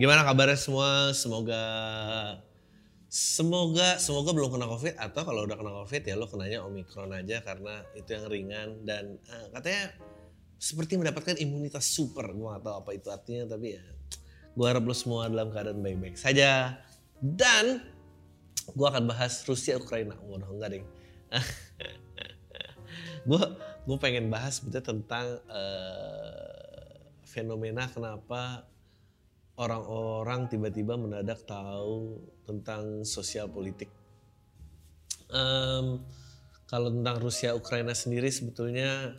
gimana kabarnya semua? Semoga semoga semoga belum kena covid atau kalau udah kena covid ya lo kenanya omikron aja karena itu yang ringan dan uh, katanya seperti mendapatkan imunitas super. Gue gak tahu apa itu artinya tapi ya gue harap lo semua dalam keadaan baik-baik saja dan gue akan bahas Rusia Ukraina. Waduh enggak deh. gue gue pengen bahas sebetulnya tentang uh, fenomena kenapa orang-orang tiba-tiba mendadak tahu tentang sosial politik. Um, kalau tentang Rusia Ukraina sendiri sebetulnya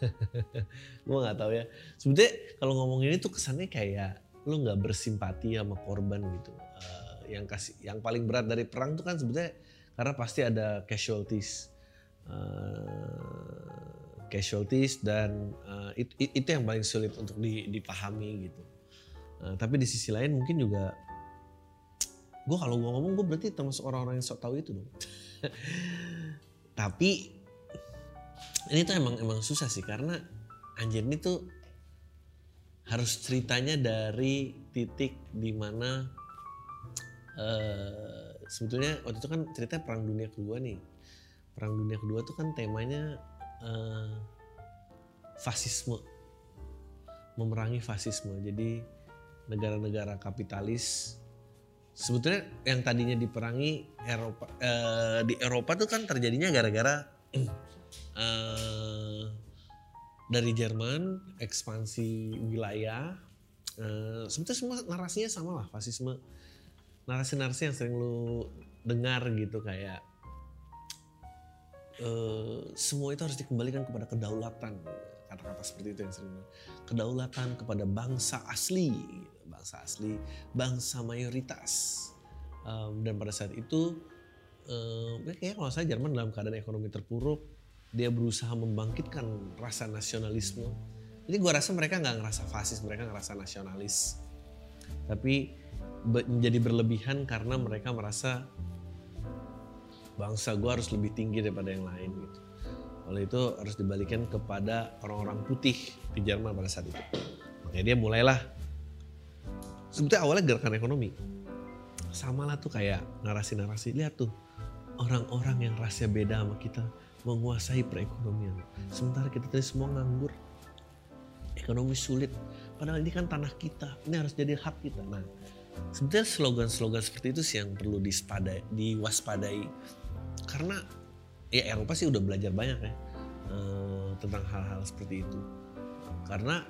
gue nggak tahu ya. Sebetulnya kalau ngomong ini tuh kesannya kayak lu nggak bersimpati sama korban gitu. Uh, yang kasih yang paling berat dari perang tuh kan sebetulnya karena pasti ada casualties. Uh, casualties dan uh, itu, itu yang paling sulit untuk dipahami gitu. Nah, tapi di sisi lain mungkin juga gue kalau gue ngomong gue berarti termasuk orang-orang yang sok tahu itu dong. tapi ini tuh emang emang susah sih karena anjir ini tuh harus ceritanya dari titik di mana uh, sebetulnya waktu itu kan cerita perang dunia kedua nih. Perang dunia kedua tuh kan temanya uh, fasisme. Memerangi fasisme. Jadi negara-negara kapitalis. Sebetulnya yang tadinya diperangi Eropa eh, di Eropa tuh kan terjadinya gara-gara eh, dari Jerman ekspansi wilayah. Eh, sebetulnya semua narasinya sama lah fasisme. Narasi-narasi yang sering lu dengar gitu kayak eh, semua itu harus dikembalikan kepada kedaulatan. Kata-kata seperti itu yang sering kedaulatan kepada bangsa asli bangsa asli bangsa mayoritas. Um, dan pada saat itu um, kayaknya kalau saya Jerman dalam keadaan ekonomi terpuruk dia berusaha membangkitkan rasa nasionalisme. Jadi gue rasa mereka nggak ngerasa fasis mereka ngerasa nasionalis. Tapi menjadi berlebihan karena mereka merasa bangsa gue harus lebih tinggi daripada yang lain gitu. Oleh itu harus dibalikan kepada orang-orang putih di Jerman pada saat itu. Makanya dia mulailah sebetulnya awalnya gerakan ekonomi. Sama lah tuh kayak narasi-narasi. Lihat tuh orang-orang yang rasnya beda sama kita menguasai perekonomian. Sementara kita tadi semua nganggur. Ekonomi sulit. Padahal ini kan tanah kita. Ini harus jadi hak kita. Nah sebetulnya slogan-slogan seperti itu sih yang perlu diwaspadai. Karena ya Eropa sih udah belajar banyak ya uh, tentang hal-hal seperti itu karena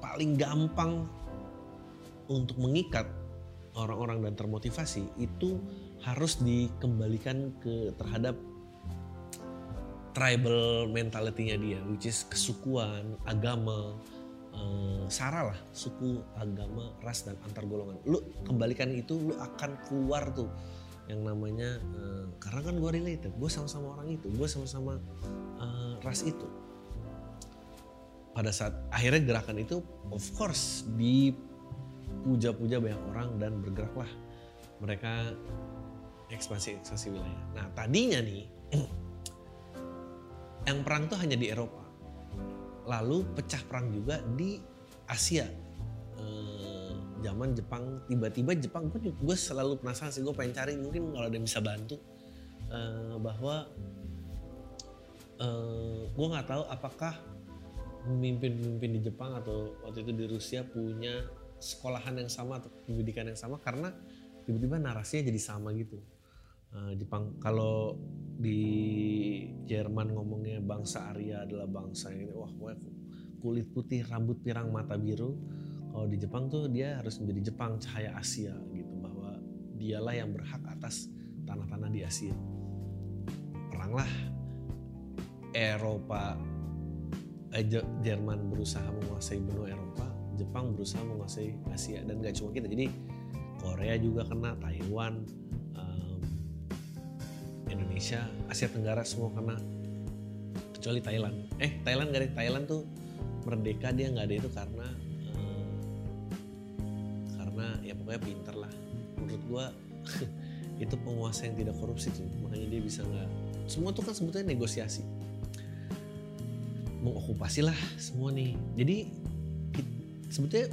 paling gampang untuk mengikat orang-orang dan termotivasi itu harus dikembalikan ke terhadap tribal mentality-nya dia which is kesukuan, agama, uh, sara lah, suku, agama, ras dan antar golongan. Lu kembalikan itu lu akan keluar tuh yang namanya uh, karena kan gue related gue sama-sama orang itu gue sama-sama uh, ras itu pada saat akhirnya gerakan itu of course dipuja-puja banyak orang dan bergeraklah mereka ekspansi ekspansi wilayah. Nah tadinya nih yang perang tuh hanya di Eropa. Lalu pecah perang juga di Asia. Zaman Jepang tiba-tiba Jepang gue gue selalu penasaran sih gue pengen cari mungkin kalau ada yang bisa bantu. Uh, bahwa uh, eh, gue nggak tahu apakah pemimpin-pemimpin di Jepang atau waktu itu di Rusia punya sekolahan yang sama atau pendidikan yang sama karena tiba-tiba narasinya jadi sama gitu uh, Jepang kalau di Jerman ngomongnya bangsa Arya adalah bangsa yang wah kulit putih rambut pirang mata biru kalau di Jepang tuh dia harus menjadi Jepang cahaya Asia gitu bahwa dialah yang berhak atas tanah-tanah di Asia. Peranglah Eropa eh, Jerman berusaha menguasai benua Eropa, Jepang berusaha menguasai Asia dan gak cuma kita. Jadi Korea juga kena Taiwan um, Indonesia Asia Tenggara semua kena. Kecuali Thailand. Eh Thailand gak ada Thailand tuh merdeka dia nggak ada itu karena um, karena ya pokoknya pinter lah. Menurut gua itu penguasa yang tidak korupsi tuh. Makanya dia bisa nggak semua tuh kan sebetulnya negosiasi. Mengokupasi lah semua nih. Jadi sebetulnya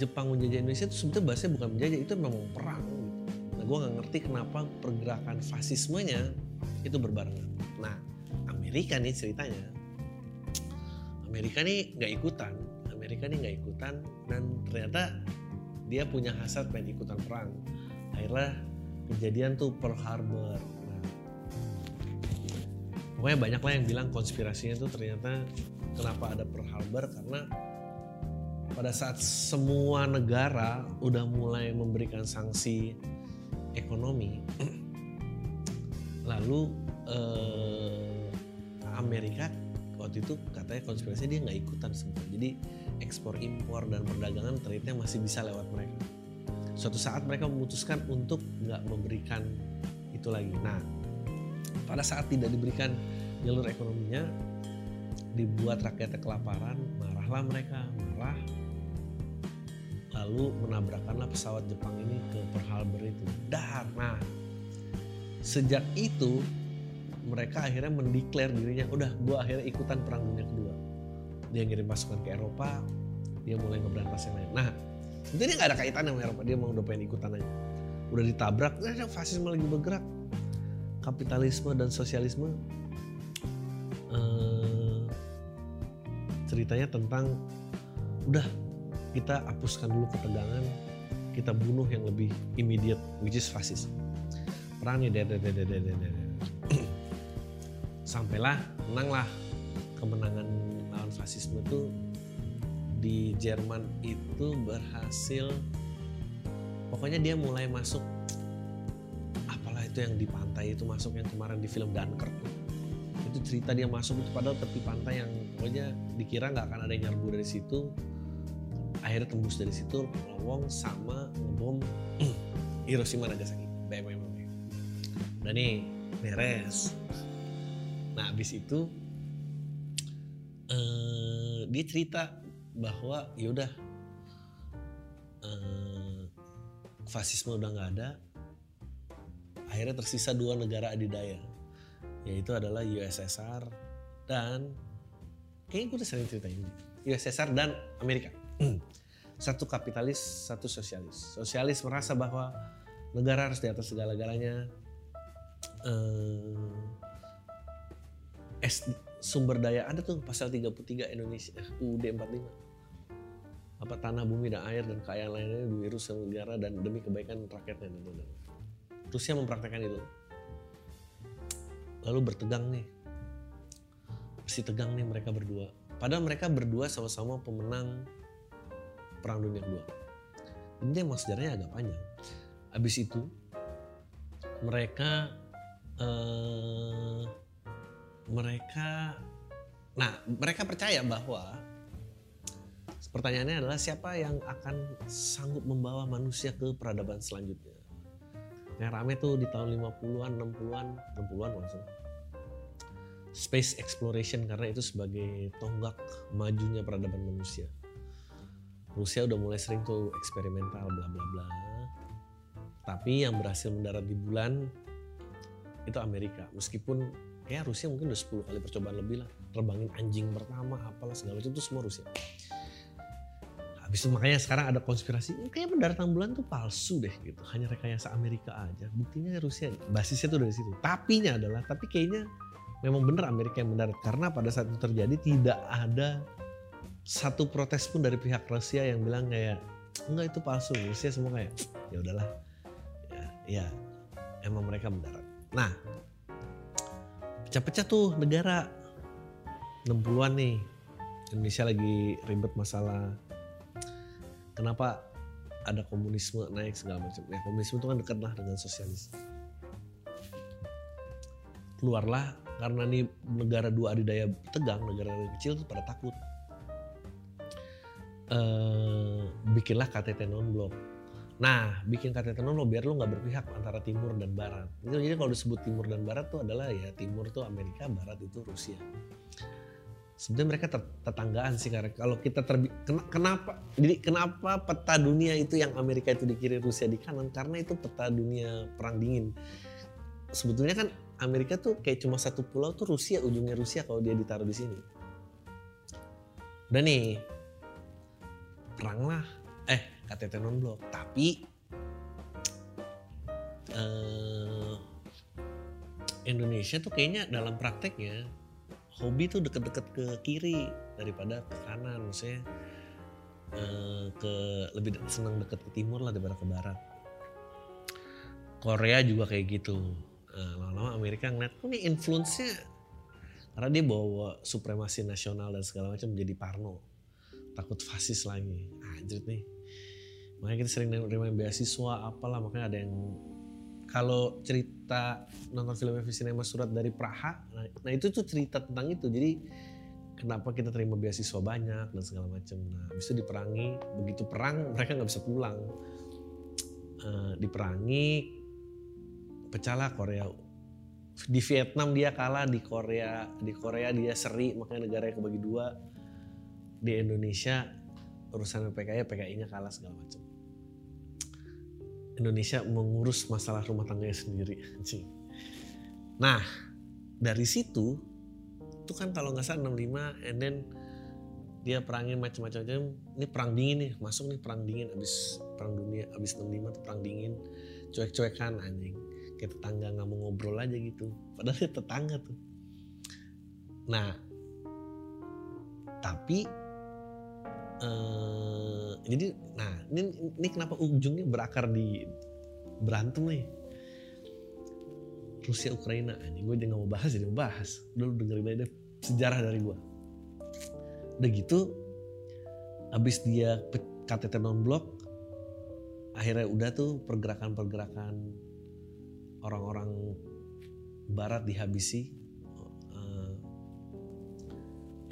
Jepang menjajah Indonesia itu sebetulnya bahasanya bukan menjajah itu memang perang. Nah gue nggak ngerti kenapa pergerakan fasismenya itu berbarengan. Nah Amerika nih ceritanya. Amerika nih nggak ikutan. Amerika nih nggak ikutan dan ternyata dia punya hasrat pengen ikutan perang. Akhirnya kejadian tuh Pearl Harbor. Nah, pokoknya banyak lah yang bilang konspirasinya tuh ternyata kenapa ada Pearl Harbor? Karena pada saat semua negara udah mulai memberikan sanksi ekonomi lalu eh, Amerika waktu itu katanya konspirasi dia nggak ikutan semua jadi ekspor impor dan perdagangan ternyata masih bisa lewat mereka. Suatu saat mereka memutuskan untuk nggak memberikan itu lagi. Nah pada saat tidak diberikan jalur ekonominya dibuat rakyatnya kelaparan marahlah mereka marah lalu menabrakkanlah pesawat Jepang ini ke Pearl Harbor itu. Dar nah sejak itu mereka akhirnya mendeklar dirinya udah gue akhirnya ikutan perang dunia kedua. Dia ngirim pasukan ke Eropa dia mulai ngeberantas yang lain. Nah itu dia nggak ada kaitan sama Eropa dia mau udah pengen ikutan aja. Udah ditabrak nah, fasisme lagi bergerak. Kapitalisme dan sosialisme eh, ceritanya tentang udah kita hapuskan dulu ketegangan kita bunuh yang lebih immediate which is fasis perang nih sampailah menanglah kemenangan lawan fasisme itu. Di Jerman itu berhasil. Pokoknya dia mulai masuk. Apalah itu yang di pantai itu masuk yang kemarin di film Dunkirk. Itu cerita dia masuk itu padahal tepi pantai yang pokoknya dikira nggak akan ada yang nyerbu dari situ akhirnya tembus dari situ lowong sama ngebom Hiroshima Nagasaki BMM dan nih beres Nah abis itu uh, dia cerita bahwa yaudah uh, fasisme udah nggak ada, akhirnya tersisa dua negara adidaya, yaitu adalah USSR dan kayaknya gue udah sering cerita ini, USSR dan Amerika. satu kapitalis, satu sosialis. Sosialis merasa bahwa negara harus di atas segala-galanya. S, sumber daya ada tuh pasal 33 Indonesia UUD 45 apa tanah bumi dan air dan kekayaan lainnya diurus negara dan demi kebaikan rakyatnya Rusia mempraktekkan itu. Lalu bertegang nih. Masih tegang nih mereka berdua. Padahal mereka berdua sama-sama pemenang perang dunia kedua. Ini emang sejarahnya agak panjang. Habis itu mereka eh, mereka nah mereka percaya bahwa pertanyaannya adalah siapa yang akan sanggup membawa manusia ke peradaban selanjutnya. Yang rame tuh di tahun 50-an 60-an 60-an langsung space exploration karena itu sebagai tonggak majunya peradaban manusia Rusia udah mulai sering tuh eksperimental bla bla bla. Tapi yang berhasil mendarat di bulan itu Amerika. Meskipun kayak Rusia mungkin udah 10 kali percobaan lebih lah. Terbangin anjing pertama apalah segala macam itu semua Rusia. Habis itu makanya sekarang ada konspirasi kayaknya pendaratan bulan tuh palsu deh gitu. Hanya rekayasa Amerika aja. Buktinya Rusia basisnya tuh dari situ. Tapi nya adalah tapi kayaknya memang bener Amerika yang mendarat. Karena pada saat itu terjadi tidak ada satu protes pun dari pihak Rusia yang bilang kayak enggak itu palsu. Rusia semua kayak ya udahlah. Ya, ya emang mereka mendarat. Nah pecah-pecah tuh negara. 60-an nih. Indonesia lagi ribet masalah kenapa ada komunisme naik segala macam. Ya komunisme itu kan dekat lah dengan sosialis. Keluarlah karena nih negara dua adidaya tegang negara kecil tuh pada takut eee, bikinlah KTT non blok Nah, bikin KTT non lo biar lo nggak berpihak antara timur dan barat. Jadi kalau disebut timur dan barat tuh adalah ya timur tuh Amerika, barat itu Rusia. Sebenarnya mereka tetanggaan sih karena kalau kita terbi kenapa jadi kenapa peta dunia itu yang Amerika itu di kiri Rusia di kanan karena itu peta dunia perang dingin. Sebetulnya kan Amerika tuh kayak cuma satu pulau tuh Rusia ujungnya Rusia kalau dia ditaruh di sini. Udah nih perang lah. Eh KTT non blok tapi eh, Indonesia tuh kayaknya dalam prakteknya hobi tuh deket-deket ke kiri daripada ke kanan. Maksudnya eh, ke lebih senang deket ke timur lah daripada ke barat. Korea juga kayak gitu. Nah, lama-lama Amerika ngeliat kok nih influence-nya? Karena dia bawa supremasi nasional dan segala macam menjadi parno takut fasis lagi anjir nih makanya kita sering nerima beasiswa apalah makanya ada yang kalau cerita nonton film Cinema Surat dari Praha, nah, nah itu tuh cerita tentang itu. Jadi kenapa kita terima beasiswa banyak dan segala macam. Nah, bisa diperangi, begitu perang mereka nggak bisa pulang. Uh, diperangi, pecahlah Korea. Di Vietnam dia kalah, di Korea di Korea dia seri, makanya negaranya kebagi dua. Di Indonesia urusan PKI, PKI-nya kalah segala macam. Indonesia mengurus masalah rumah tangganya sendiri. Nah, dari situ itu kan kalau nggak salah 65 and then dia perangin macam-macam. Ini perang dingin nih masuk nih perang dingin abis perang dunia abis 65 tuh perang dingin. Cuek-cuekan anjing. Kayak tetangga nggak mau ngobrol aja gitu. Padahal dia tetangga tuh. Nah tapi uh, jadi nah ini ini kenapa ujungnya berakar di berantem nih? Rusia Ukraina. Ini gue jangan mau bahas jadi mau bahas. Dulu dengerin aja sejarah dari gue udah gitu abis dia KTT non blok akhirnya udah tuh pergerakan-pergerakan orang-orang barat dihabisi. Eh,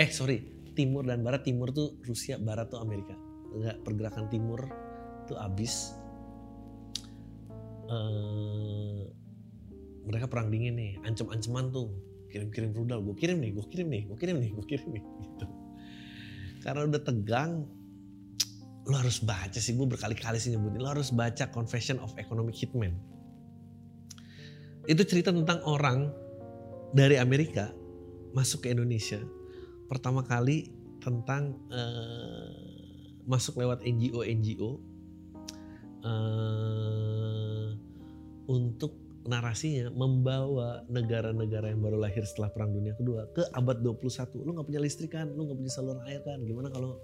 eh sorry timur dan barat. Timur tuh Rusia barat tuh Amerika. Enggak pergerakan timur tuh abis. Uh, mereka perang dingin nih. Ancam-ancaman tuh. Kirim-kirim rudal. Gue kirim nih gue kirim nih gue kirim nih gue kirim nih gitu. Karena udah tegang lo harus baca sih. Gue berkali-kali sih nyebutin lo harus baca Confession of Economic Hitman. Itu cerita tentang orang dari Amerika masuk ke Indonesia pertama kali tentang uh, masuk lewat NGO NGO uh, untuk narasinya membawa negara-negara yang baru lahir setelah perang dunia kedua ke abad 21 lu nggak punya listrik kan? Lu nggak punya saluran air kan? Gimana kalau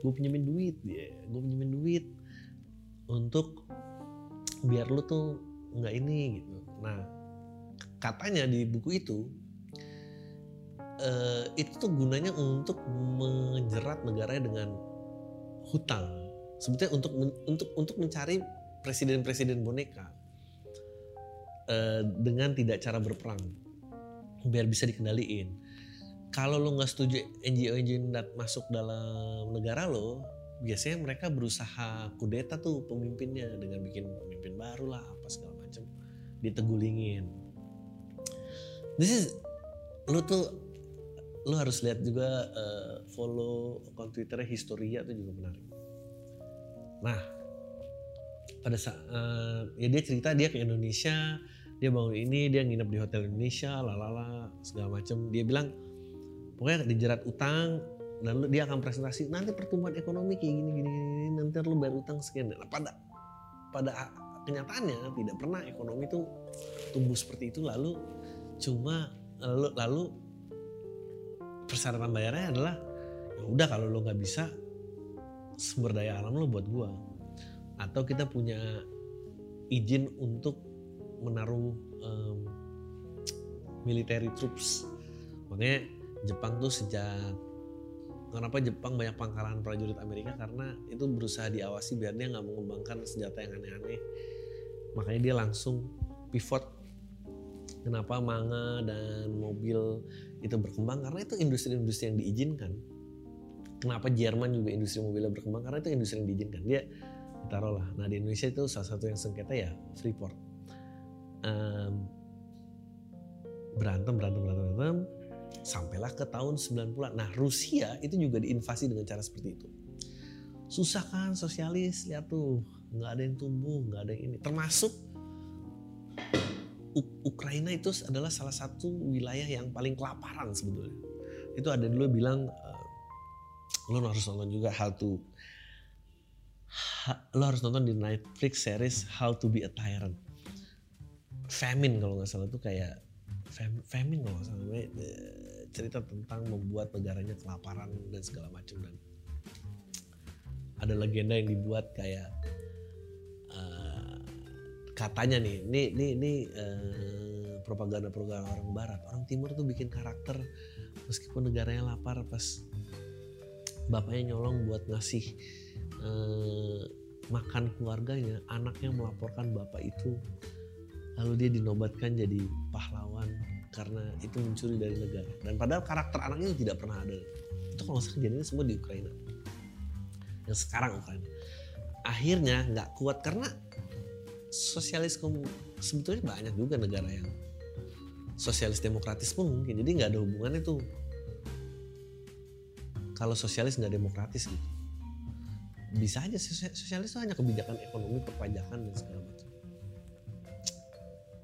gue pinjemin duit? Ya gue pinjemin duit untuk biar lu tuh nggak ini gitu. Nah katanya di buku itu uh, itu tuh gunanya untuk menjerat negaranya dengan hutang. Sebetulnya untuk untuk untuk mencari presiden-presiden boneka uh, dengan tidak cara berperang biar bisa dikendaliin. Kalau lo nggak setuju NGO-NGO masuk dalam negara lo, biasanya mereka berusaha kudeta tuh pemimpinnya dengan bikin pemimpin baru lah apa segala macam ditegulingin. This is lu tuh lu harus lihat juga uh, follow akun Twitternya Historia itu juga menarik. Nah, pada saat uh, ya dia cerita dia ke Indonesia, dia bangun ini, dia nginep di hotel Indonesia, lalala segala macam. Dia bilang pokoknya dijerat utang dan lu, dia akan presentasi nanti pertumbuhan ekonomi kayak gini gini, gini nanti lu bayar utang sekian. Nah, pada pada kenyataannya tidak pernah ekonomi itu tumbuh seperti itu lalu cuma lalu lalu persyaratan bayarnya adalah ya udah kalau lo nggak bisa sumber daya alam lo buat gua. Atau kita punya izin untuk menaruh um, military troops. Makanya Jepang tuh sejak kenapa Jepang banyak pangkalan prajurit Amerika? Karena itu berusaha diawasi biar dia nggak mengembangkan senjata yang aneh-aneh. Makanya dia langsung pivot. Kenapa manga dan mobil itu berkembang karena itu industri-industri yang diizinkan. Kenapa Jerman juga industri mobilnya berkembang karena itu industri yang diizinkan. Dia taruhlah. Nah di Indonesia itu salah satu yang sengketa ya Freeport. Um, berantem, berantem, berantem, berantem, sampailah ke tahun 90-an. Nah Rusia itu juga diinvasi dengan cara seperti itu. Susah kan sosialis, lihat tuh, nggak ada yang tumbuh, nggak ada yang ini. Termasuk Ukraina itu adalah salah satu wilayah yang paling kelaparan sebetulnya. Itu ada dulu bilang, uh, lo harus nonton juga How to lo harus nonton di Netflix series How to be a Tyrant. Famine kalau nggak salah tuh kayak fam, famine kalau nggak salah eh, cerita tentang membuat negaranya kelaparan dan segala macam dan ada legenda yang dibuat kayak katanya nih ini ini ini uh, propaganda propaganda orang barat orang timur tuh bikin karakter meskipun negaranya lapar pas bapaknya nyolong buat ngasih uh, makan keluarganya, anaknya melaporkan bapak itu, lalu dia dinobatkan jadi pahlawan karena itu mencuri dari negara. Dan padahal karakter anaknya itu tidak pernah ada. Itu kalau nggak kejadiannya semua di Ukraina. Yang sekarang Ukraina. Akhirnya nggak kuat karena sosialis sebetulnya banyak juga negara yang sosialis demokratis pun mungkin. Jadi nggak ada hubungannya tuh. Kalau sosialis nggak demokratis gitu bisa aja sosialis itu hanya kebijakan ekonomi perpajakan dan segala macam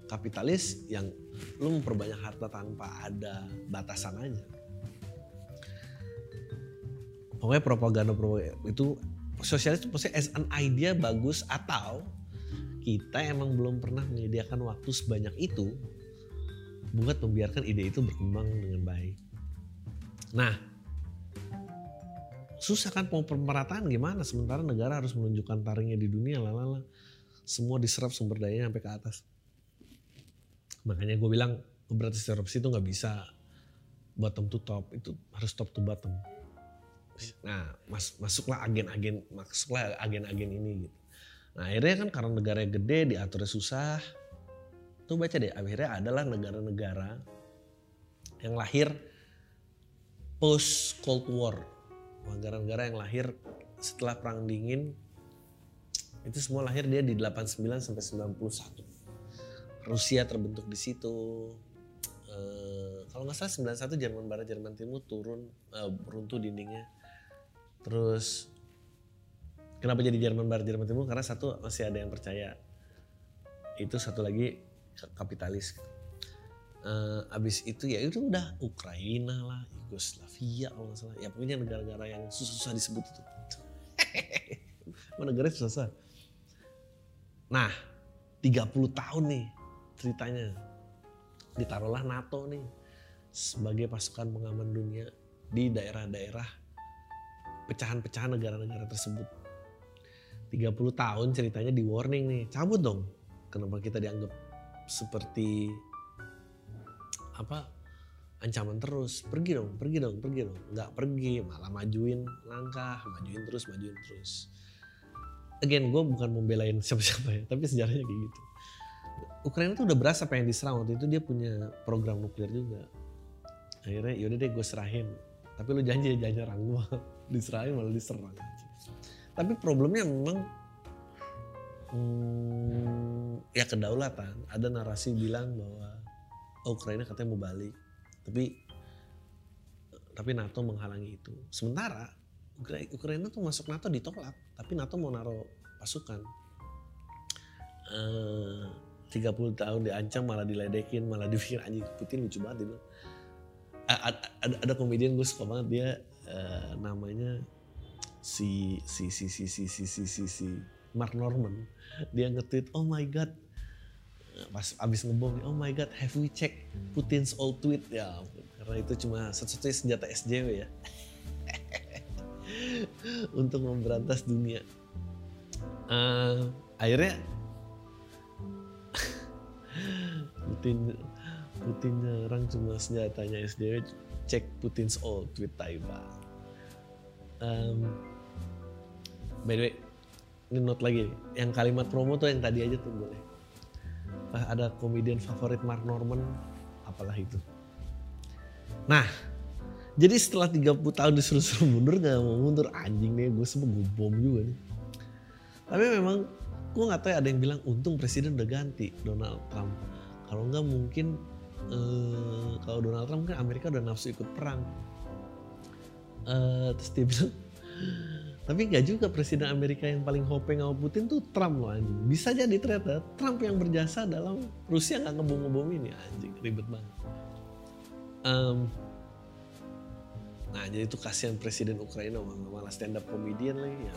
kapitalis yang lu memperbanyak harta tanpa ada batasan aja pokoknya propaganda, propaganda itu sosialis itu pasti as an idea bagus atau kita emang belum pernah menyediakan waktu sebanyak itu buat membiarkan ide itu berkembang dengan baik. Nah, susah kan mau pemerataan gimana? Sementara negara harus menunjukkan taringnya di dunia lalala semua diserap sumber dayanya sampai ke atas. Makanya gue bilang berarti korupsi itu nggak bisa bottom to top. Itu harus top to bottom. Nah mas, masuklah agen-agen masuklah agen-agen ini gitu nah akhirnya kan karena negaranya gede diaturnya susah tuh baca deh akhirnya adalah negara-negara yang lahir post Cold War negara-negara yang lahir setelah perang dingin itu semua lahir dia di 89 sampai 91. Rusia terbentuk di situ. Uh, kalau nggak salah 91 Jerman Barat Jerman Timur turun uh, runtuh dindingnya. Terus kenapa jadi Jerman Barat Jerman Timur? Karena satu masih ada yang percaya. Itu satu lagi kapitalis. Uh, abis itu ya itu udah Ukraina lah Yugoslavia kalau nggak salah. Ya pokoknya negara-negara yang susah-susah disebut itu. Negara susah nah 30 tahun nih ceritanya. Ditaruhlah NATO nih sebagai pasukan pengaman dunia di daerah-daerah pecahan-pecahan negara-negara tersebut 30 tahun ceritanya di warning nih. Cabut dong. Kenapa kita dianggap seperti apa ancaman terus? Pergi dong pergi dong pergi dong. Nggak pergi malah majuin langkah majuin terus majuin terus. Again gue bukan membelain siapa-siapa ya tapi sejarahnya kayak gitu. Ukraina tuh udah berasa pengen diserang. Waktu itu dia punya program nuklir juga. Akhirnya yaudah deh gue serahin. Tapi lu janji jangan nyerang gue diserahin malah diserang tapi problemnya memang hmm, ya kedaulatan ada narasi bilang bahwa oh, Ukraina katanya mau balik. Tapi tapi NATO menghalangi itu. Sementara Ukraina tuh masuk NATO ditolak tapi NATO mau naruh pasukan. Eh, uh, 30 tahun diancam malah diledekin malah dipikir anjing Putin lucu banget dia ada, ada, ada komedian gue suka banget dia uh, namanya si si si si si si si si, si Mark Norman dia nge-tweet oh my god. Pas abis ngebom oh my god have we check Putin's old tweet? Ya karena itu cuma satu-satunya senjata SJW ya. Untuk memberantas dunia. Uh, akhirnya Putin Putin nyerang cuma senjatanya SJW cek Putin's old tweet Taiwan um, by the way ini note lagi yang kalimat promo tuh yang tadi aja tuh boleh. Ada komedian favorit Mark Norman apalah itu. Nah jadi setelah 30 tahun disuruh-suruh mundur gak mau mundur. Anjing nih gue semua gue bom juga nih. Tapi memang gue nggak tahu ya ada yang bilang untung presiden udah ganti Donald Trump. Kalau nggak mungkin eh, kalau Donald Trump kan Amerika udah nafsu ikut perang. Eh, terus dia bilang tapi nggak juga presiden Amerika yang paling hopeng sama Putin tuh Trump loh anjing. Bisa jadi ternyata Trump yang berjasa dalam Rusia nggak ngebom-ngebom ini anjing ribet banget. Um, nah jadi itu kasihan presiden Ukraina malah stand up comedian lagi ya.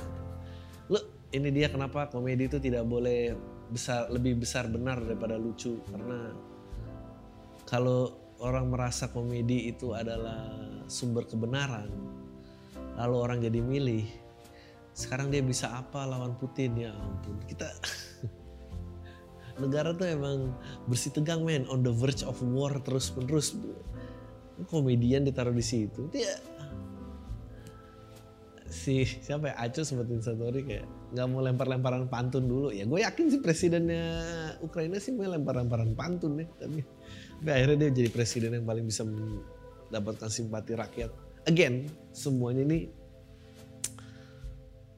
Lo ini dia kenapa komedi itu tidak boleh besar lebih besar benar daripada lucu karena kalau orang merasa komedi itu adalah sumber kebenaran lalu orang jadi milih sekarang dia bisa apa lawan Putin? Ya ampun kita negara tuh emang bersih tegang men. On the verge of war terus menerus komedian ditaruh di situ. Dia si siapa ya? Aco sebutin Satori kayak nggak mau lempar-lemparan pantun dulu. Ya gue yakin sih presidennya Ukraina sih mau lempar-lemparan pantun nih tapi, tapi akhirnya dia jadi presiden yang paling bisa mendapatkan simpati rakyat. Again semuanya ini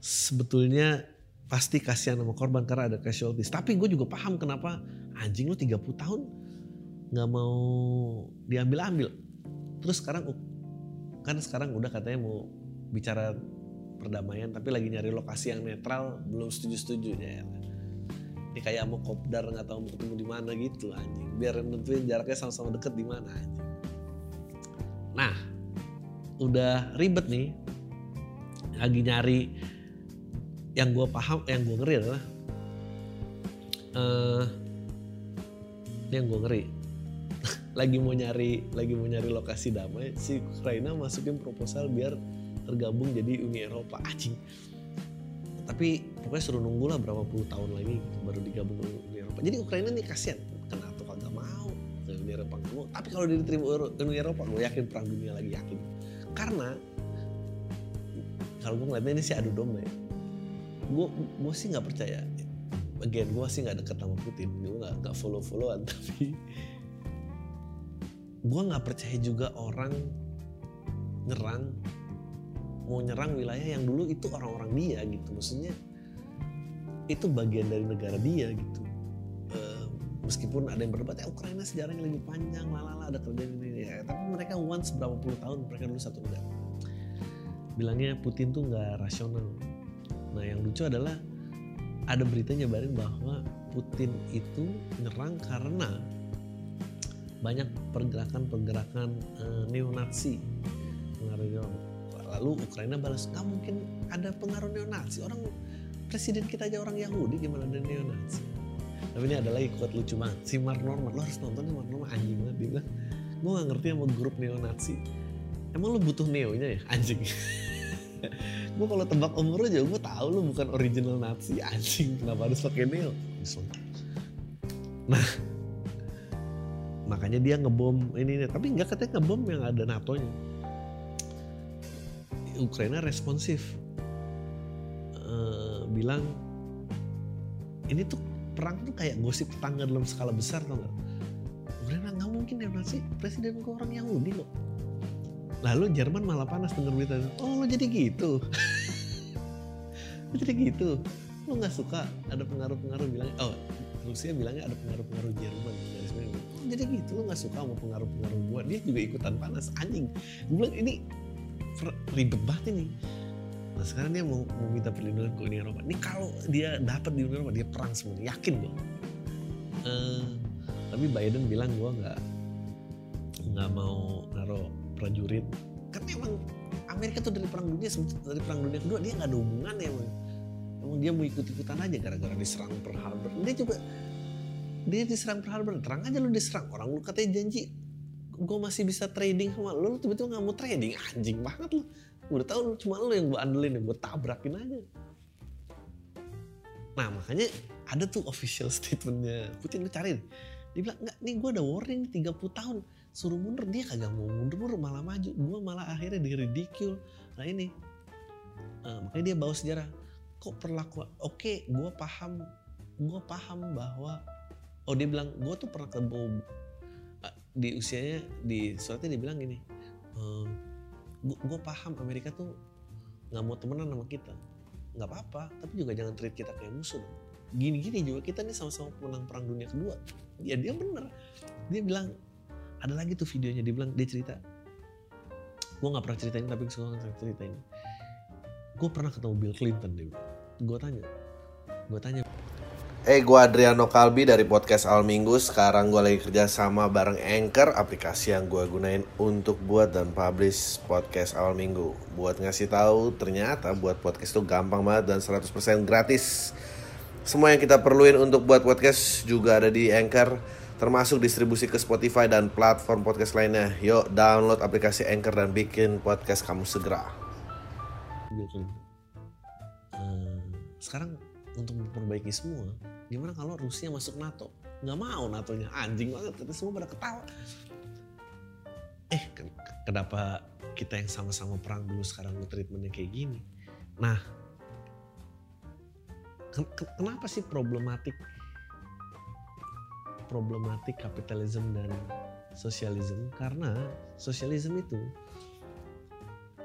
sebetulnya pasti kasihan sama korban karena ada casualties. Tapi gue juga paham kenapa anjing lu 30 tahun nggak mau diambil-ambil. Terus sekarang kan sekarang udah katanya mau bicara perdamaian tapi lagi nyari lokasi yang netral belum setuju-setuju ya. Ini kayak mau kopdar nggak tahu mau ketemu di mana gitu anjing. Biar nentuin jaraknya sama-sama deket di mana anjing. Nah, udah ribet nih. Lagi nyari yang gue paham yang gue ngeri adalah uh, yang gue ngeri. Lagi mau nyari lagi mau nyari lokasi damai si Ukraina masukin proposal biar tergabung jadi Uni Eropa. Anjing. Tapi pokoknya suruh nunggu lah berapa puluh tahun lagi baru digabung ke Uni Eropa. Jadi Ukraina nih kasihan kenapa kagak mau ke Uni Eropa nggak mau. Tapi kalau diterima Uni Eropa gue yakin perang dunia lagi yakin. Karena kalau gue ngeliatnya ini sih adu domba ya gue gue sih nggak percaya. Again gue sih nggak deket sama Putin. Gue nggak nggak follow followan tapi gue nggak percaya juga orang nyerang mau nyerang wilayah yang dulu itu orang-orang dia gitu. Maksudnya itu bagian dari negara dia gitu. Uh, meskipun ada yang berdebat ya Ukraina sejarahnya lebih panjang lalala ada kerjaan ini ya. Tapi mereka once berapa puluh tahun mereka dulu satu negara. Bilangnya Putin tuh nggak rasional nah yang lucu adalah ada berita nyebarin bahwa Putin itu nyerang karena banyak pergerakan-pergerakan uh, neo-Nazi. Lalu Ukraina balas nggak mungkin ada pengaruh neo-Nazi. Orang presiden kita aja orang Yahudi gimana ada neo-Nazi? Tapi ini ada lagi quote lucu banget si Mark Norman. Lo harus nonton nih Mark Norman anjing banget dia bilang. Gue gak ngerti sama grup neo-Nazi. Emang lo butuh neonya ya? Anjing gue kalau tebak umur aja gue tahu lo bukan original Nazi anjing. Kenapa harus pakai neo? Nah makanya dia ngebom ini, ini. tapi nggak katanya ngebom yang ada NATO-nya. Ukraina responsif. Uh, bilang ini tuh perang tuh kayak gosip tetangga dalam skala besar tau gak Ukraina nggak mungkin ya nasi presiden gue orang Yahudi kok lalu Jerman malah panas denger berita oh lo jadi gitu? Lo jadi gitu? Lo nggak suka ada pengaruh-pengaruh bilang oh Rusia bilangnya ada pengaruh-pengaruh Jerman oh, jadi gitu? Lo nggak suka sama pengaruh-pengaruh gue dia juga ikutan panas anjing. Gue bilang ini ribet banget ini. Nah sekarang dia mau, mau minta perlindungan ke Uni Eropa. Ini kalau dia dapat di Uni Eropa dia perang semua yakin gue uh, tapi Biden bilang gue nggak nggak mau naruh prajurit. Kan memang Amerika tuh dari perang dunia dari perang dunia kedua dia nggak ada hubungannya emang emang dia mau ikut ikutan aja gara-gara diserang Pearl Harbor. Dia juga dia diserang Pearl Harbor terang aja lu diserang. Orang lu katanya janji gue masih bisa trading sama lu, lu tiba-tiba nggak mau trading. Anjing banget lu. Udah tau lu cuma lu yang gue andelin yang gue tabrakin aja. Nah makanya ada tuh official statementnya. Putin lu cari. Dia bilang nggak nih gue udah warning 30 tahun suruh mundur dia kagak mau mundur malah maju. Gue malah akhirnya di ridicule nah ini. Uh, makanya dia bawa sejarah. Kok perlakuan oke okay, gue paham gue paham bahwa oh dia bilang gue tuh pernah ke di usianya di suratnya dia bilang gini ehm, gue paham Amerika tuh nggak mau temenan sama kita. Nggak apa-apa tapi juga jangan treat kita kayak musuh gini-gini juga kita nih sama-sama menang perang dunia kedua. Ya dia bener. Dia bilang ada lagi tuh videonya dia bilang dia cerita gue nggak pernah ceritain tapi gue nggak ceritain gue pernah ketemu Bill Clinton dia gue tanya gue tanya Eh, hey, gue Adriano Kalbi dari podcast Al Minggu. Sekarang gue lagi kerja sama bareng Anchor, aplikasi yang gue gunain untuk buat dan publish podcast Al Minggu. Buat ngasih tahu, ternyata buat podcast itu gampang banget dan 100% gratis. Semua yang kita perluin untuk buat podcast juga ada di Anchor, termasuk distribusi ke Spotify dan platform podcast lainnya. Yuk, download aplikasi Anchor dan bikin podcast kamu segera. Clinton. Uh, sekarang untuk memperbaiki semua gimana kalau Rusia masuk NATO nggak mau NATO-nya anjing banget kita semua pada ketawa eh kenapa kita yang sama-sama perang dulu sekarang treatmentnya kayak gini nah kenapa sih problematik problematik kapitalisme dan sosialisme karena sosialisme itu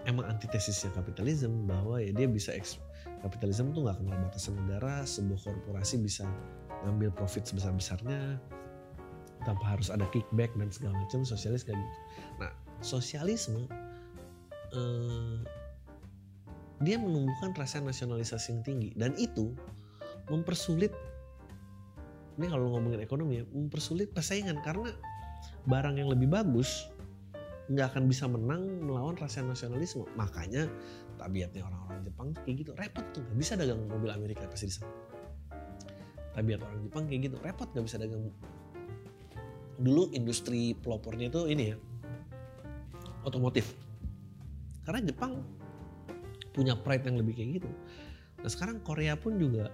emang antitesisnya kapitalisme bahwa ya dia bisa kapitalisme tuh nggak kenal batasan negara sebuah korporasi bisa ngambil profit sebesar besarnya tanpa harus ada kickback dan segala macam sosialis kayak gitu. Nah sosialisme eh, dia menumbuhkan rasa nasionalisasi yang tinggi dan itu mempersulit ini kalau ngomongin ekonomi ya mempersulit persaingan. Karena barang yang lebih bagus nggak akan bisa menang melawan rasa nasionalisme. Makanya tabiatnya orang-orang Jepang kayak gitu. Repot tuh nggak bisa dagang mobil Amerika pasti di sana. Tabiat orang Jepang kayak gitu repot nggak bisa dagang. Dulu industri pelopornya itu ini ya otomotif. Karena Jepang punya pride yang lebih kayak gitu. Nah sekarang Korea pun juga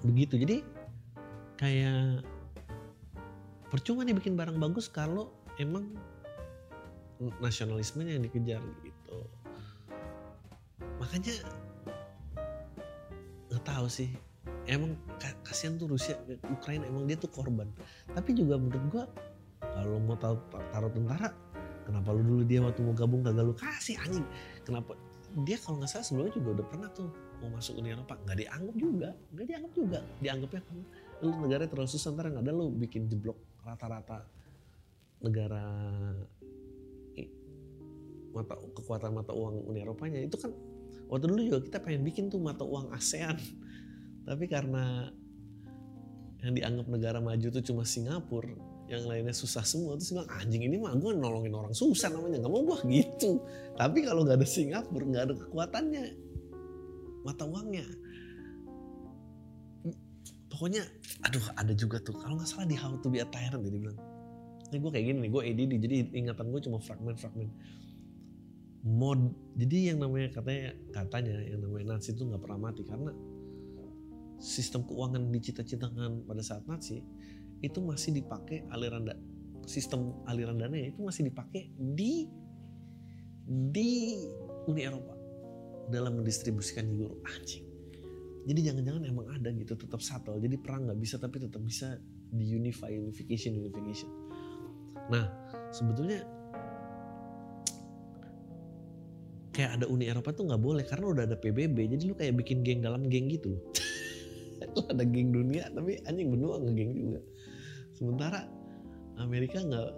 begitu. Jadi kayak percuma nih bikin barang bagus kalau emang nasionalismenya yang dikejar gitu. Makanya nggak tahu sih. Emang kasihan tuh Rusia Ukraina emang dia tuh korban. Tapi juga menurut gua kalau mau tahu taruh tentara kenapa lu dulu dia waktu mau gabung kagak lu kasih anjing? Kenapa? Dia kalau nggak salah sebelumnya juga udah pernah tuh mau masuk Uni Eropa. Nggak dianggap juga nggak dianggap juga. Dianggapnya lu negara terlalu susah ntar nggak ada lu bikin jeblok rata-rata negara mata kekuatan mata uang Uni Eropanya. Itu kan waktu dulu juga kita pengen bikin tuh mata uang ASEAN. Tapi karena yang dianggap negara maju tuh cuma Singapura yang lainnya susah semua terus bilang anjing ini mah gue nolongin orang susah namanya nggak mau gue gitu. Tapi kalau nggak ada Singapura nggak ada kekuatannya mata uangnya pokoknya aduh ada juga tuh. Kalau nggak salah di How to be a Tyrant jadi bilang. Ini gue kayak gini nih gue ADD jadi ingatan gue cuma fragmen-fragmen mod jadi yang namanya katanya katanya yang namanya Nazi itu nggak pernah mati karena sistem keuangan dicita-citakan pada saat Nazi itu masih dipakai aliran da, sistem aliran dana itu masih dipakai di di Uni Eropa dalam mendistribusikan euro. Anjing jadi jangan-jangan emang ada gitu tetap subtle. Jadi perang nggak bisa tapi tetap bisa di unify unification unification. Nah sebetulnya kayak ada Uni Eropa tuh nggak boleh karena udah ada PBB jadi lu kayak bikin geng dalam geng gitu loh. Lu ada geng dunia tapi anjing benua ngegeng juga. Sementara Amerika nggak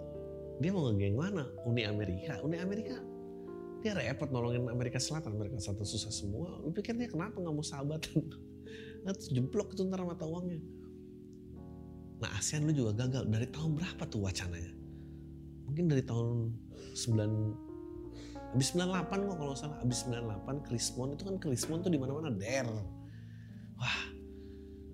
dia mau ngegeng mana? Uni Amerika. Uni Amerika dia repot nolongin Amerika Selatan Amerika Selatan susah semua lu pikir dia kenapa nggak mau sahabatan nah jemplok itu ntar mata uangnya nah ASEAN lu juga gagal dari tahun berapa tuh wacananya mungkin dari tahun 9 Abis 98 kok kalau salah, abis 98 Krismon itu kan Krismon tuh di mana-mana der. Wah,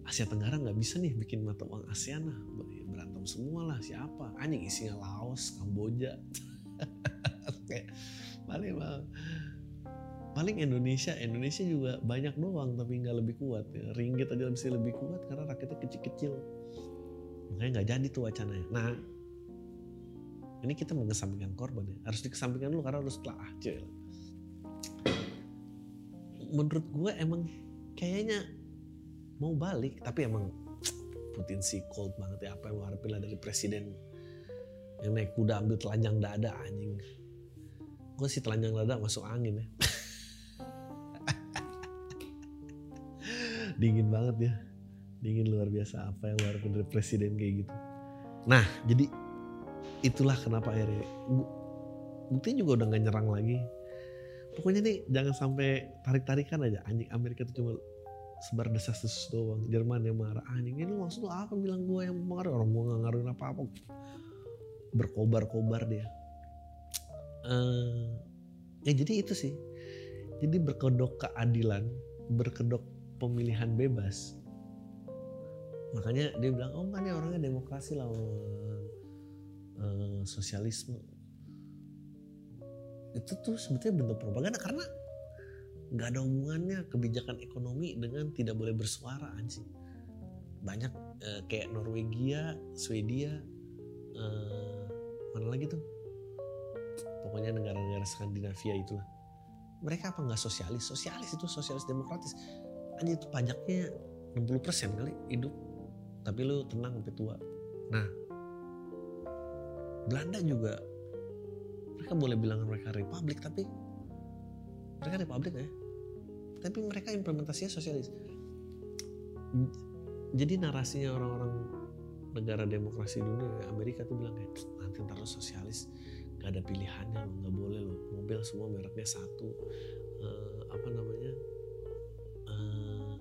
Asia Tenggara nggak bisa nih bikin mata uang ASEAN lah. Berantem semua lah, siapa? Anjing isinya Laos, Kamboja. paling paling Indonesia, Indonesia juga banyak doang tapi nggak lebih kuat. Ya. Ringgit aja bisa lebih kuat karena rakyatnya kecil-kecil. Makanya nggak jadi tuh wacananya. Nah, ini kita mengesampingkan korban ya harus dikesampingkan dulu karena harus telah cuy menurut gue emang kayaknya mau balik tapi emang Putin sih cold banget ya apa yang harapin dari presiden yang naik kuda ambil telanjang dada anjing gue sih telanjang dada masuk angin ya? Dingin banget ya. Dingin luar biasa apa yang luar dari presiden kayak gitu. Nah jadi itulah kenapa akhirnya buktinya juga udah gak nyerang lagi. Pokoknya nih jangan sampai tarik-tarikan aja. Anjing Amerika itu cuma sebar desas-desus doang. Jerman yang marah anjing ini maksud lu apa? Bilang gue yang mengaruhi orang gue gak ngaruhin apa-apa. Berkobar-kobar dia uh, ya jadi itu sih. Jadi berkedok keadilan berkedok pemilihan bebas. Makanya dia bilang oh kan ya orangnya demokrasi lah uh, sosialisme. Itu tuh sebetulnya bentuk propaganda karena nggak ada hubungannya kebijakan ekonomi dengan tidak boleh bersuara anjing. Banyak uh, kayak Norwegia, Swedia, uh, mana lagi tuh pokoknya negara-negara Skandinavia itulah. Mereka apa? Nggak sosialis. Sosialis itu sosialis demokratis. Aja itu pajaknya 60% kali hidup. Tapi lu tenang sampai tua. Nah Belanda juga mereka boleh bilang mereka republik tapi mereka republik ya. Tapi mereka implementasinya sosialis. Jadi narasinya orang-orang negara demokrasi dunia Amerika tuh bilang kayak nanti ntar sosialis gak ada pilihannya lo nggak boleh lo mobil semua mereknya satu. Uh, apa namanya? Uh,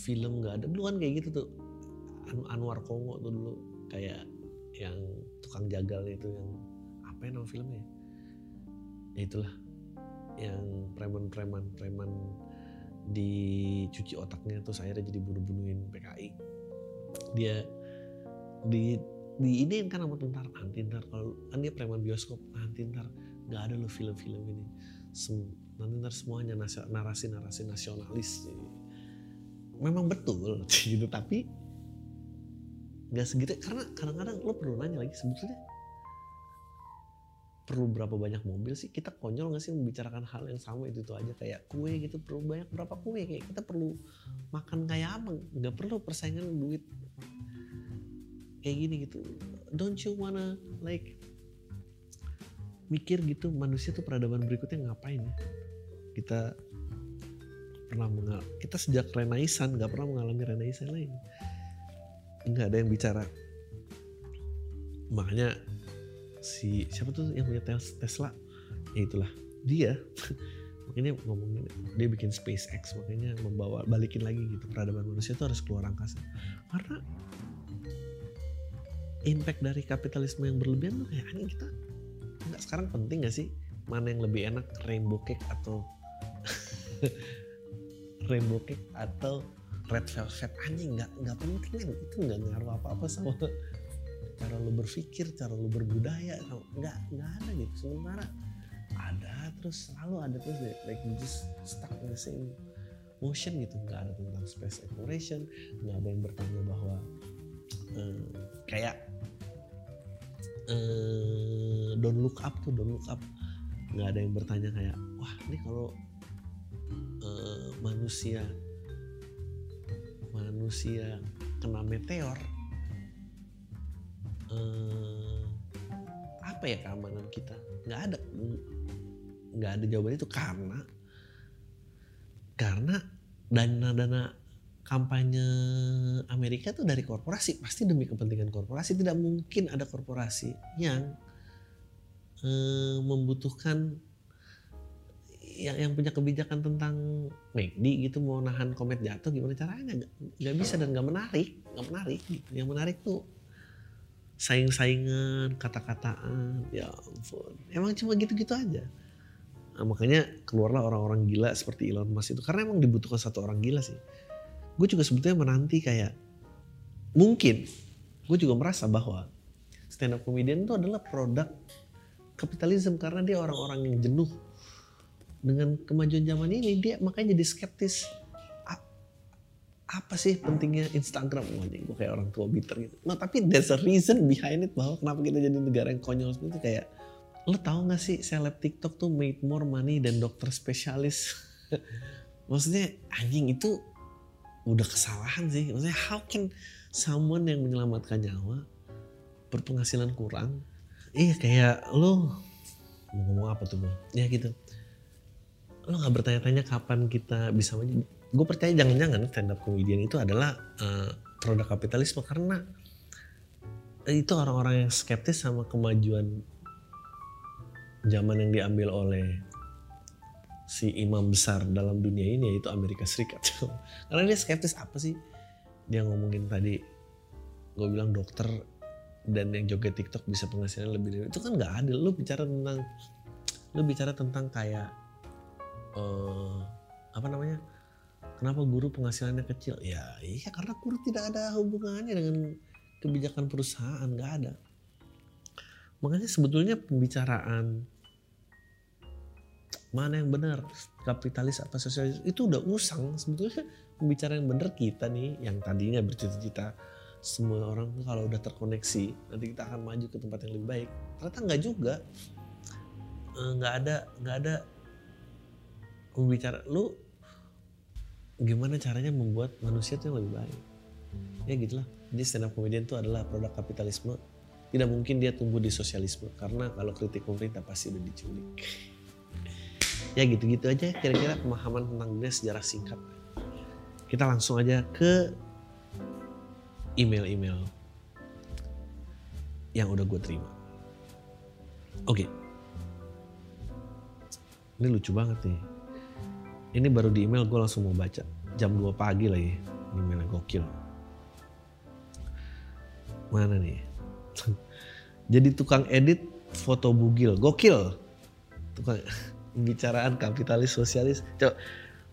film nggak ada. Dulu kan kayak gitu tuh. Anwar Kongo tuh dulu. Kayak yang tukang jagal itu yang apa ya nama filmnya? Ya itulah. Yang preman-preman preman dicuci otaknya terus akhirnya jadi bunuh-bunuhin PKI dia di di ini kan sama tentara nanti ntar kalau kan dia preman bioskop. Nanti ntar nggak ada lo film-film ini. Sem, nanti ntar semuanya narasi-narasi nasionalis. Memang betul gitu. Tapi nggak segitu. Karena kadang-kadang lo perlu nanya lagi sebetulnya perlu berapa banyak mobil sih? Kita konyol nggak sih membicarakan hal yang sama itu itu aja? Kayak kue gitu perlu banyak berapa kue? Kayak kita perlu makan kayak apa? Nggak perlu persaingan duit kayak gini gitu. Don't you wanna like mikir gitu manusia tuh peradaban berikutnya ngapain ya? Kita pernah mengal kita sejak renaisan nggak pernah mengalami renaisan lain. Nggak ada yang bicara. Makanya si siapa tuh yang punya Tesla? Ya itulah dia. Makanya ngomongin dia bikin SpaceX makanya membawa balikin lagi gitu. Peradaban manusia itu harus keluar angkasa. Karena impact dari kapitalisme yang berlebihan tuh kayak aneh kita nggak sekarang penting gak sih? Mana yang lebih enak rainbow cake atau rainbow cake atau red velvet? Anjing nggak nggak penting kan? Itu nggak ngaruh apa apa sama cara lu berpikir cara lu berbudaya. Nggak nggak ada gitu. Sementara ada terus selalu ada terus deh like you just stuck in the same motion gitu. Nggak ada tentang space exploration nggak ada yang bertanya bahwa uh, kayak uh, don't look up tuh don't look up. Nggak ada yang bertanya kayak wah ini kalau uh, manusia manusia kena meteor eh, apa ya keamanan kita? Nggak ada. Nggak ada jawaban itu karena karena dana-dana kampanye Amerika itu dari korporasi pasti demi kepentingan korporasi tidak mungkin ada korporasi yang eh, membutuhkan yang yang punya kebijakan tentang McD gitu mau nahan komet jatuh gimana caranya nggak bisa dan nggak menarik nggak menarik gitu yang menarik tuh saing-saingan, kata-kataan, ya ampun. Emang cuma gitu-gitu aja. Nah, makanya keluarlah orang-orang gila seperti Elon Musk itu karena emang dibutuhkan satu orang gila sih. Gue juga sebetulnya menanti kayak mungkin gue juga merasa bahwa stand up comedian itu adalah produk kapitalisme karena dia orang-orang yang jenuh. Dengan kemajuan zaman ini dia makanya jadi skeptis. Apa sih pentingnya Instagram? Oh, gue kayak orang tua bitter gitu. Nah tapi there's a reason behind it bahwa kenapa kita jadi negara yang konyol seperti kayak lo tau gak sih seleb TikTok tuh made more money dan dokter spesialis? Maksudnya anjing itu udah kesalahan sih. Maksudnya how can someone yang menyelamatkan nyawa berpenghasilan kurang? Iya kayak lo mau ngomong apa tuh bang ya gitu. Lo nggak bertanya-tanya kapan kita bisa gue percaya jangan-jangan stand up comedian itu adalah uh, produk kapitalisme karena itu orang-orang yang skeptis sama kemajuan zaman yang diambil oleh si imam besar dalam dunia ini yaitu Amerika Serikat. Karena dia skeptis apa sih? Dia ngomongin tadi, gue bilang dokter dan yang joget TikTok bisa penghasilan lebih dari itu kan nggak adil. Lu bicara tentang, lu bicara tentang kayak uh, apa namanya? Kenapa guru penghasilannya kecil? Ya iya karena guru tidak ada hubungannya dengan kebijakan perusahaan, nggak ada. Makanya sebetulnya pembicaraan mana yang benar? Kapitalis apa sosialis? Itu udah usang. Sebetulnya pembicaraan yang benar kita nih yang tadinya bercita-cita semua orang kalau udah terkoneksi nanti kita akan maju ke tempat yang lebih baik. Ternyata nggak juga. Eh, nggak ada nggak ada pembicara. Lu gimana caranya membuat manusia itu yang lebih baik? Ya gitulah. Jadi stand up comedian itu adalah produk kapitalisme. Tidak mungkin dia tumbuh di sosialisme. Karena kalau kritik pemerintah pasti udah diculik ya gitu-gitu aja kira-kira pemahaman tentang dunia sejarah singkat. Kita langsung aja ke email-email yang udah gue terima. Oke. Ini lucu banget nih. Ini baru di email gue langsung mau baca. Jam 2 pagi lagi emailnya gokil. Mana nih? Jadi tukang edit foto bugil gokil. Tukang pembicaraan kapitalis sosialis. Coba,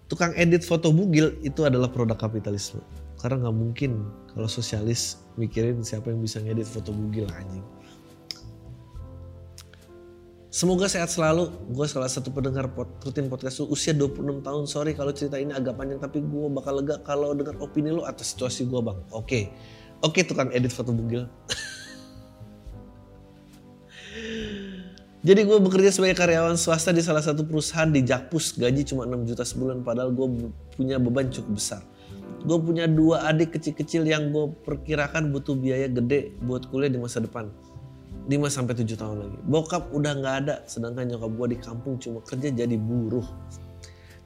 tukang edit foto bugil itu adalah produk kapitalisme. Karena nggak mungkin kalau sosialis mikirin siapa yang bisa ngedit foto bugil anjing. Semoga sehat selalu. Gue salah satu pendengar pot, rutin podcast lu. Usia 26 tahun. Sorry kalau cerita ini agak panjang. Tapi gue bakal lega kalau dengar opini lu atas situasi gue bang. Oke. Okay. Oke okay, tukang edit foto bugil. Jadi gue bekerja sebagai karyawan swasta di salah satu perusahaan di Jakpus. Gaji cuma 6 juta sebulan padahal gue punya beban cukup besar. Gue punya dua adik kecil-kecil yang gue perkirakan butuh biaya gede buat kuliah di masa depan. 5 sampai 7 tahun lagi. Bokap udah nggak ada, sedangkan nyokap gue di kampung cuma kerja jadi buruh.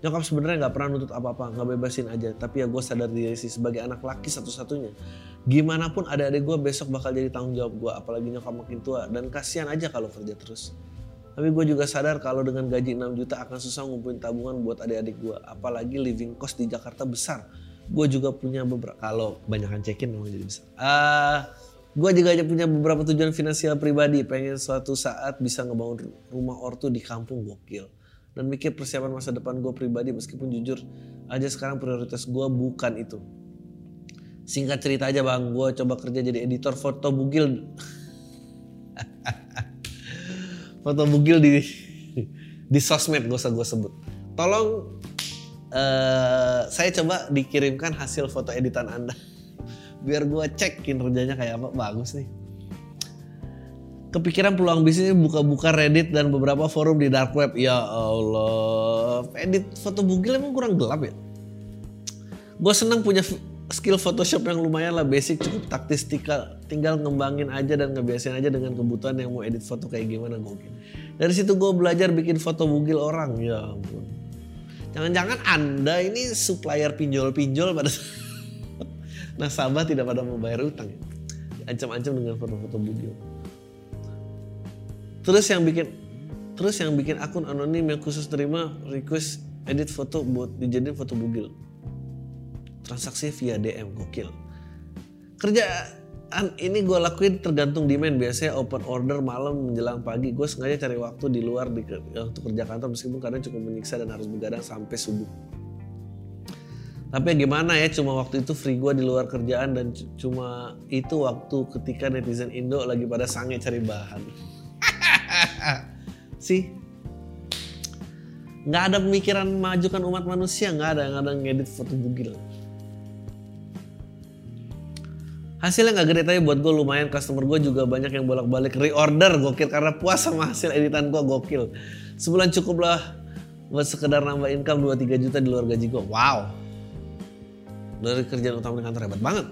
Nyokap sebenarnya nggak pernah nutut apa-apa, nggak bebasin aja. Tapi ya gue sadar diri sih sebagai anak laki satu-satunya. Gimana pun adik-adik gue besok bakal jadi tanggung jawab gue, apalagi nyokap makin tua. Dan kasihan aja kalau kerja terus. Tapi gue juga sadar kalau dengan gaji 6 juta akan susah ngumpulin tabungan buat adik-adik gue. Apalagi living cost di Jakarta besar. Gue juga punya beberapa, kalau banyakkan cekin memang jadi besar. Uh, gue juga punya beberapa tujuan finansial pribadi. Pengen suatu saat bisa ngebangun rumah ortu di kampung gokil dan mikir persiapan masa depan gue pribadi meskipun jujur aja sekarang prioritas gue bukan itu. Singkat cerita aja bang. Gue coba kerja jadi editor foto bugil. Foto bugil di di sosmed usah gue sebut. Tolong uh, saya coba dikirimkan hasil foto editan anda. Biar gue cek kinerjanya kayak apa. Bagus nih kepikiran peluang bisnis buka-buka Reddit dan beberapa forum di dark web. Ya Allah, edit foto bugil emang kurang gelap ya? Gue seneng punya skill Photoshop yang lumayan lah basic cukup taktis tinggal, tinggal ngembangin aja dan ngebiasain aja dengan kebutuhan yang mau edit foto kayak gimana mungkin. Dari situ gue belajar bikin foto bugil orang ya ampun. Jangan-jangan anda ini supplier pinjol-pinjol pada nasabah tidak pada mau bayar utang ya. Ancam-ancam dengan foto-foto bugil. Terus yang bikin terus yang bikin akun anonim yang khusus terima request edit foto buat dijadiin foto bugil. Transaksi via DM gokil. Kerjaan ini gue lakuin tergantung demand biasanya open order malam menjelang pagi gue sengaja cari waktu di luar di, untuk kerja kantor meskipun kadang cukup menyiksa dan harus begadang sampai subuh tapi gimana ya cuma waktu itu free gue di luar kerjaan dan cuma itu waktu ketika netizen Indo lagi pada sange cari bahan sih. Nggak ada pemikiran majukan umat manusia nggak ada yang ada ngedit foto bugil hasilnya nggak gede tapi buat gue lumayan. Customer gue juga banyak yang bolak-balik reorder gokil. Karena puas sama hasil editan gue gokil. Sebulan cukup lah buat sekedar nambah income 2-3 juta di luar gaji gue wow. Dari kerjaan utama di kantor hebat banget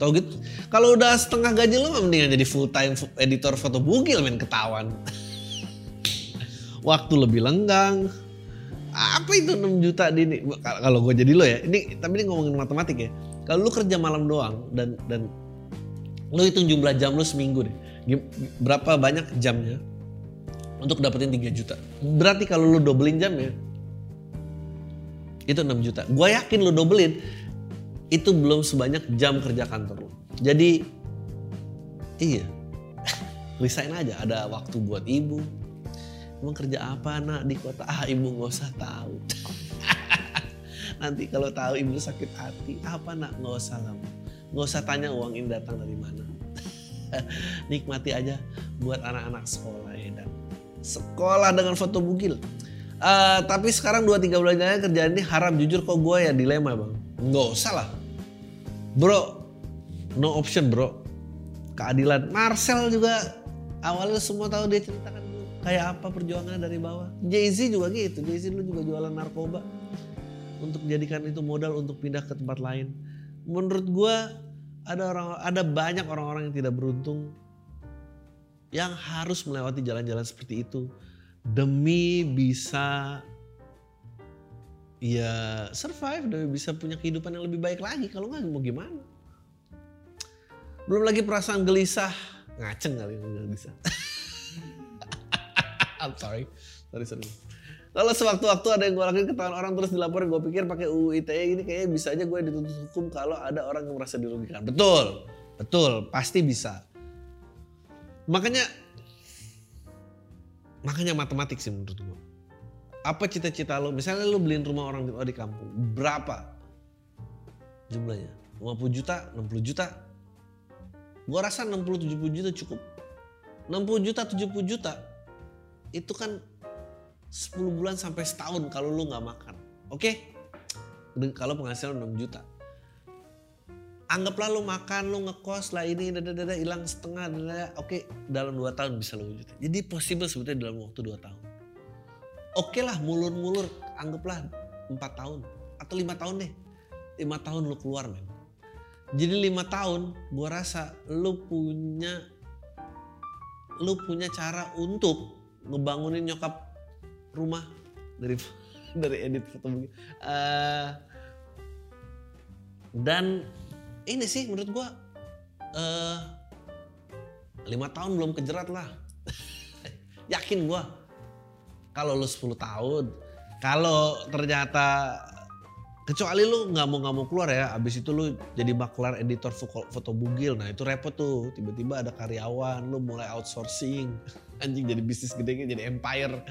Tau gitu. Kalau udah setengah gaji lo mendingan jadi full time editor foto bugil main ketahuan. Waktu lebih lenggang. Apa itu 6 juta di ini? Kalau gue jadi lo ya, ini tapi ini ngomongin matematik ya. Kalau lu kerja malam doang dan dan lu hitung jumlah jam lu seminggu deh. Berapa banyak jamnya untuk dapetin 3 juta. Berarti kalau lu dobelin jamnya itu 6 juta. Gue yakin lu dobelin itu belum sebanyak jam kerja kantor lu. Jadi iya, resign aja. Ada waktu buat ibu, emang kerja apa nak di kota? Ah ibu nggak usah tahu. Nanti kalau tahu ibu sakit hati apa nak? Nggak usah lama nggak usah tanya uang ini datang dari mana. Nikmati aja buat anak-anak sekolah ya dan. Sekolah dengan foto bugil. Uh, tapi sekarang 2-3 bulan kerjaan ini haram. Jujur kok gue ya dilema bang. Nggak usah lah bro no option bro keadilan Marcel juga awalnya semua tahu dia ceritakan kayak apa perjuangannya dari bawah. Jay-Z juga gitu, Jay-Z dulu juga jualan narkoba untuk jadikan itu modal untuk pindah ke tempat lain. Menurut gue ada orang ada banyak orang-orang yang tidak beruntung yang harus melewati jalan-jalan seperti itu demi bisa ya survive demi bisa punya kehidupan yang lebih baik lagi kalau nggak mau gimana belum lagi perasaan gelisah ngaceng kali bisa I'm sorry. Sorry, sorry. Kalau sewaktu-waktu ada yang gue lakuin ketahuan orang terus dilaporin, gue pikir pakai UU ITE ini kayaknya bisa aja gue dituntut hukum kalau ada orang yang merasa dirugikan. Betul, betul, pasti bisa. Makanya, makanya matematik sih menurut gue. Apa cita-cita lo? Misalnya lo beliin rumah orang di kampung, berapa jumlahnya? 50 juta, 60 juta? Gue rasa 60-70 juta cukup. 60 juta, 70 juta itu kan 10 bulan sampai setahun kalau lu nggak makan. Oke? Okay? Kalau penghasilan 6 juta. Anggaplah lu makan, lu ngekos lah ini, dada hilang setengah, oke okay, dalam 2 tahun bisa lu wujudin. Jadi possible sebetulnya dalam waktu 2 tahun. Oke okay lah mulur-mulur, anggaplah 4 tahun atau 5 tahun deh. 5 tahun lu keluar men. Jadi 5 tahun gua rasa lu punya lu punya cara untuk ngebangunin nyokap rumah dari dari edit foto. Uh, dan ini sih menurut gua uh, lima tahun belum kejerat lah. Yakin gua kalau lu 10 tahun, kalau ternyata kecuali lu nggak mau nggak mau keluar ya abis itu lu jadi maklar editor foto bugil. Nah itu repot tuh. Tiba-tiba ada karyawan lu mulai outsourcing. Anjing jadi bisnis gede jadi empire.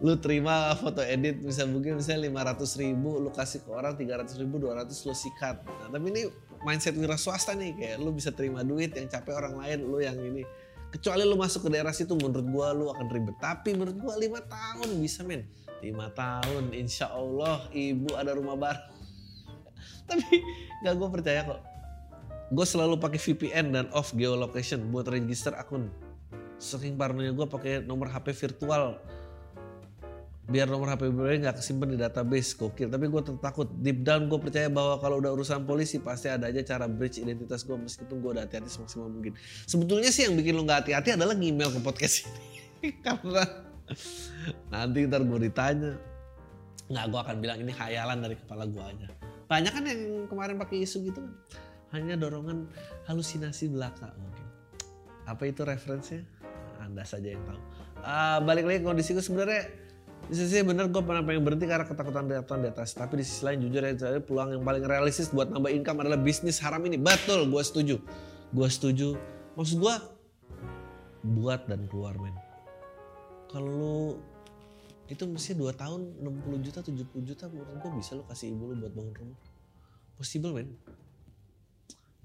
Lu terima foto edit bisa bugil misalnya 500 ribu lu kasih ke orang 300 ribu 200 lu sikat. Nah tapi ini mindset wira swasta nih kayak lu bisa terima duit yang capek orang lain lu yang ini kecuali lu masuk ke daerah situ menurut gua lu akan ribet. Tapi menurut gua lima tahun bisa men. Lima tahun insya Allah ibu ada rumah baru tapi gak gue percaya kok. Gue selalu pakai VPN dan off geolocation buat register akun. Saking parnonya gue pakai nomor HP virtual biar nomor HP gue nggak kesimpan di database gokil tapi gue takut deep down gue percaya bahwa kalau udah urusan polisi pasti ada aja cara bridge identitas gue meskipun gue udah hati-hati semaksimal mungkin sebetulnya sih yang bikin lo nggak hati-hati adalah email ke podcast ini karena Nanti ntar gue ditanya. Nggak, gue akan bilang ini khayalan dari kepala gue aja. Banyak kan yang kemarin pakai isu gitu kan. Hanya dorongan halusinasi belaka mungkin. Apa itu referensinya? Anda saja yang tahu. Uh, balik lagi kondisi gue sebenarnya di sisi bener gue pernah pengen berhenti karena ketakutan jatuh di atas. Tapi di sisi lain jujur ya peluang yang paling realistis buat nambah income adalah bisnis haram ini. Betul, gue setuju. Gue setuju. Maksud gue buat dan keluar men kalau itu mesti 2 tahun 60 juta 70 juta menurut gue bisa lo kasih ibu lu buat bangun rumah possible men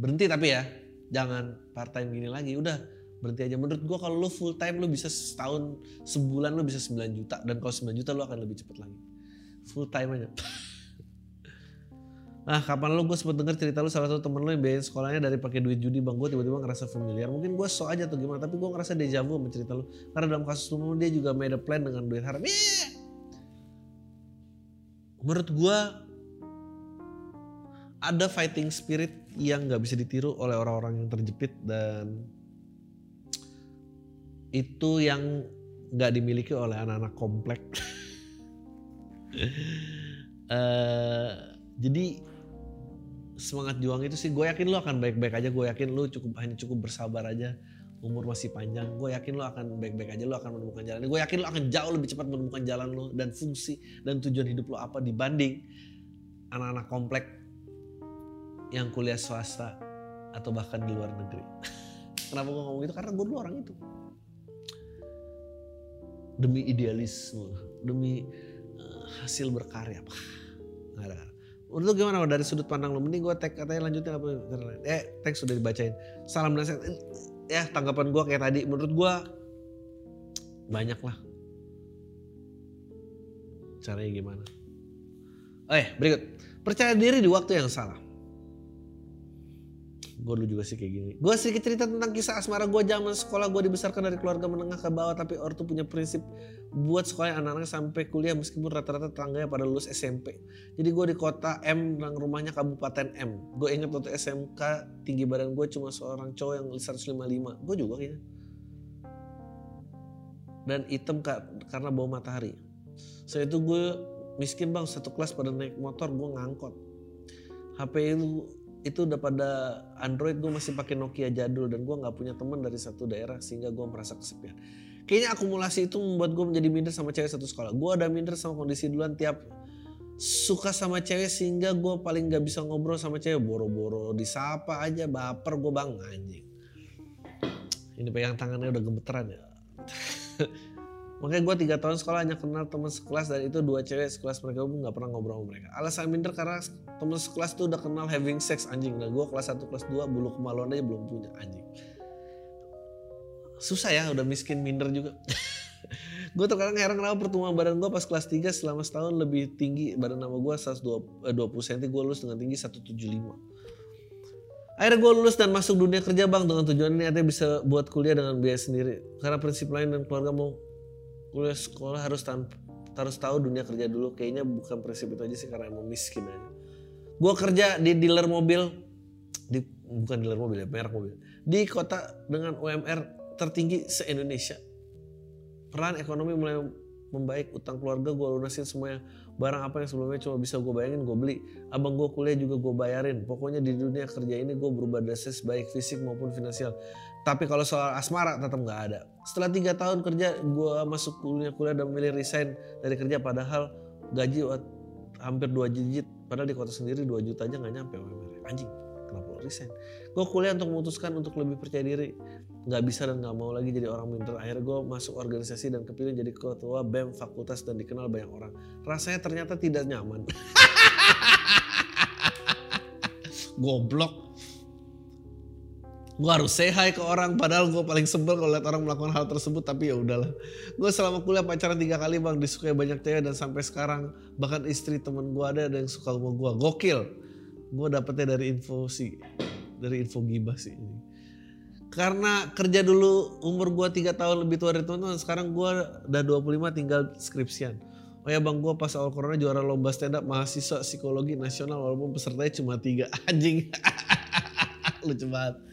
berhenti tapi ya jangan part time gini lagi udah berhenti aja menurut gue kalau lu full time lu bisa setahun sebulan lu bisa 9 juta dan kalau 9 juta lu akan lebih cepet lagi full time aja Nah kapan lu gue sempet denger cerita lu salah satu temen lu yang biayain sekolahnya dari pakai duit judi bang gue tiba-tiba ngerasa familiar. Mungkin gue so aja tuh gimana tapi gue ngerasa deja vu sama cerita lu. Karena dalam kasus lu dia juga made a plan dengan duit haram. Yeah! Menurut gue ada fighting spirit yang gak bisa ditiru oleh orang-orang yang terjepit dan itu yang gak dimiliki oleh anak-anak komplek. uh, jadi semangat juang itu sih gue yakin lo akan baik-baik aja gue yakin lo cukup hanya cukup bersabar aja. Umur masih panjang gue yakin lo akan baik-baik aja lo akan menemukan jalan. Gue yakin lo akan jauh lebih cepat menemukan jalan lo dan fungsi dan tujuan hidup lo apa dibanding anak-anak komplek yang kuliah swasta atau bahkan di luar negeri. Kenapa gue ngomong itu karena gue dulu orang itu demi idealisme demi uh, hasil berkarya nggak ada Menurut lu gimana dari sudut pandang lu? Mending gue tag katanya lanjutin apa? Eh, tag sudah dibacain. Salam nasihat. Ya tanggapan gue kayak tadi. Menurut gue banyak lah. Caranya gimana? Eh berikut. Percaya diri di waktu yang salah gue dulu juga sih kayak gini. Gue sedikit cerita tentang kisah asmara gue zaman sekolah. Gue dibesarkan dari keluarga menengah ke bawah, tapi ortu punya prinsip buat sekolah anak-anak sampai kuliah meskipun rata-rata tetangganya pada lulus SMP. Jadi gue di kota M dan rumahnya kabupaten M. Gue inget waktu SMK tinggi badan gue cuma seorang cowok yang 155. Gue juga kayaknya. Dan hitam karena bau matahari. Saya itu gue miskin bang satu kelas pada naik motor gue ngangkot. HP itu itu udah pada Android gue masih pakai Nokia jadul dan gue nggak punya teman dari satu daerah sehingga gue merasa kesepian. Kayaknya akumulasi itu membuat gue menjadi minder sama cewek satu sekolah. Gue ada minder sama kondisi duluan tiap suka sama cewek sehingga gue paling nggak bisa ngobrol sama cewek boro-boro disapa aja baper gue bang anjing. Ini pegang tangannya udah gemeteran ya. Makanya gue tiga tahun sekolah hanya kenal teman sekelas dan itu dua cewek sekelas mereka pun gak pernah ngobrol sama mereka. Alasan minder karena teman sekelas tuh udah kenal having sex anjing. Nah gue kelas 1 kelas 2 bulu kemaluan aja belum punya anjing. Susah ya udah miskin minder juga. gue terkadang heran kenapa pertumbuhan badan gue pas kelas 3 selama setahun lebih tinggi badan nama gue 120 cm gue lulus dengan tinggi 175. Akhirnya gue lulus dan masuk dunia kerja bang dengan tujuan artinya bisa buat kuliah dengan biaya sendiri. Karena prinsip lain dan keluarga mau kuliah sekolah harus tanpa harus tahu dunia kerja dulu. Kayaknya bukan prinsip itu aja sih karena emang miskin aja. Gue kerja di dealer mobil. Di bukan dealer mobil ya merek mobil. Di kota dengan UMR tertinggi se Indonesia peran ekonomi mulai membaik utang keluarga gue lunasin semuanya. Barang apa yang sebelumnya cuma bisa gue bayangin gue beli. Abang gue kuliah juga gue bayarin. Pokoknya di dunia kerja ini gue berubah dasar baik fisik maupun finansial tapi kalau soal asmara tetap nggak ada. Setelah tiga tahun kerja gue masuk kuliah kuliah dan memilih resign dari kerja padahal gaji hampir dua digit. Padahal di kota sendiri 2 juta aja nggak nyampe anjing kenapa lo resign? Gue kuliah untuk memutuskan untuk lebih percaya diri. Nggak bisa dan nggak mau lagi jadi orang minder akhirnya gue masuk organisasi dan kepilih jadi ketua bem fakultas dan dikenal banyak orang. Rasanya ternyata tidak nyaman. Goblok gue harus hi ke orang padahal gue paling sebel kalau lihat orang melakukan hal tersebut tapi ya udahlah. Gue selama kuliah pacaran tiga kali bang disukai banyak cewek dan sampai sekarang bahkan istri temen gue ada yang suka sama gue gokil. Gue dapetnya dari info sih dari info gibah sih ini. Karena kerja dulu umur gue tiga tahun lebih tua dari teman-teman sekarang gue udah 25 tinggal skripsian. Oh ya bang gue pas awal corona juara lomba stand up mahasiswa psikologi nasional walaupun pesertanya cuma tiga. Anjing. Lucu banget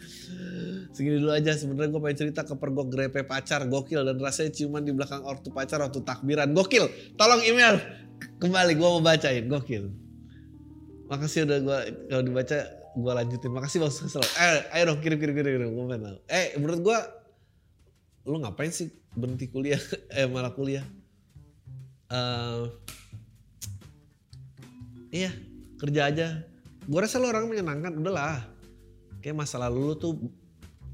segini dulu aja sebenarnya gue pengen cerita ke pergok grepe pacar gokil dan rasanya ciuman di belakang ortu pacar waktu takbiran. Gokil tolong email. Kembali gue mau bacain gokil. Makasih udah gue kalau dibaca gue lanjutin. Makasih bang Sesel eh ayo dong kirim kirim kirim, kirim. eh menurut gue lu ngapain sih berhenti kuliah? Eh malah kuliah? Uh, iya kerja aja. Gue rasa lu orang menyenangkan udahlah kayak masa lalu lu tuh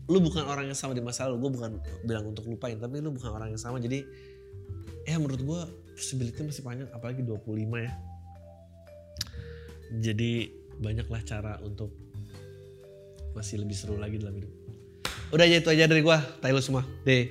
lu bukan orang yang sama di masa lalu gue bukan bilang untuk lupain tapi lu bukan orang yang sama jadi ya menurut gue possibility masih panjang apalagi 25 ya jadi banyaklah cara untuk masih lebih seru lagi dalam hidup. Udah aja itu aja dari gua. Tai lu semua. Deh.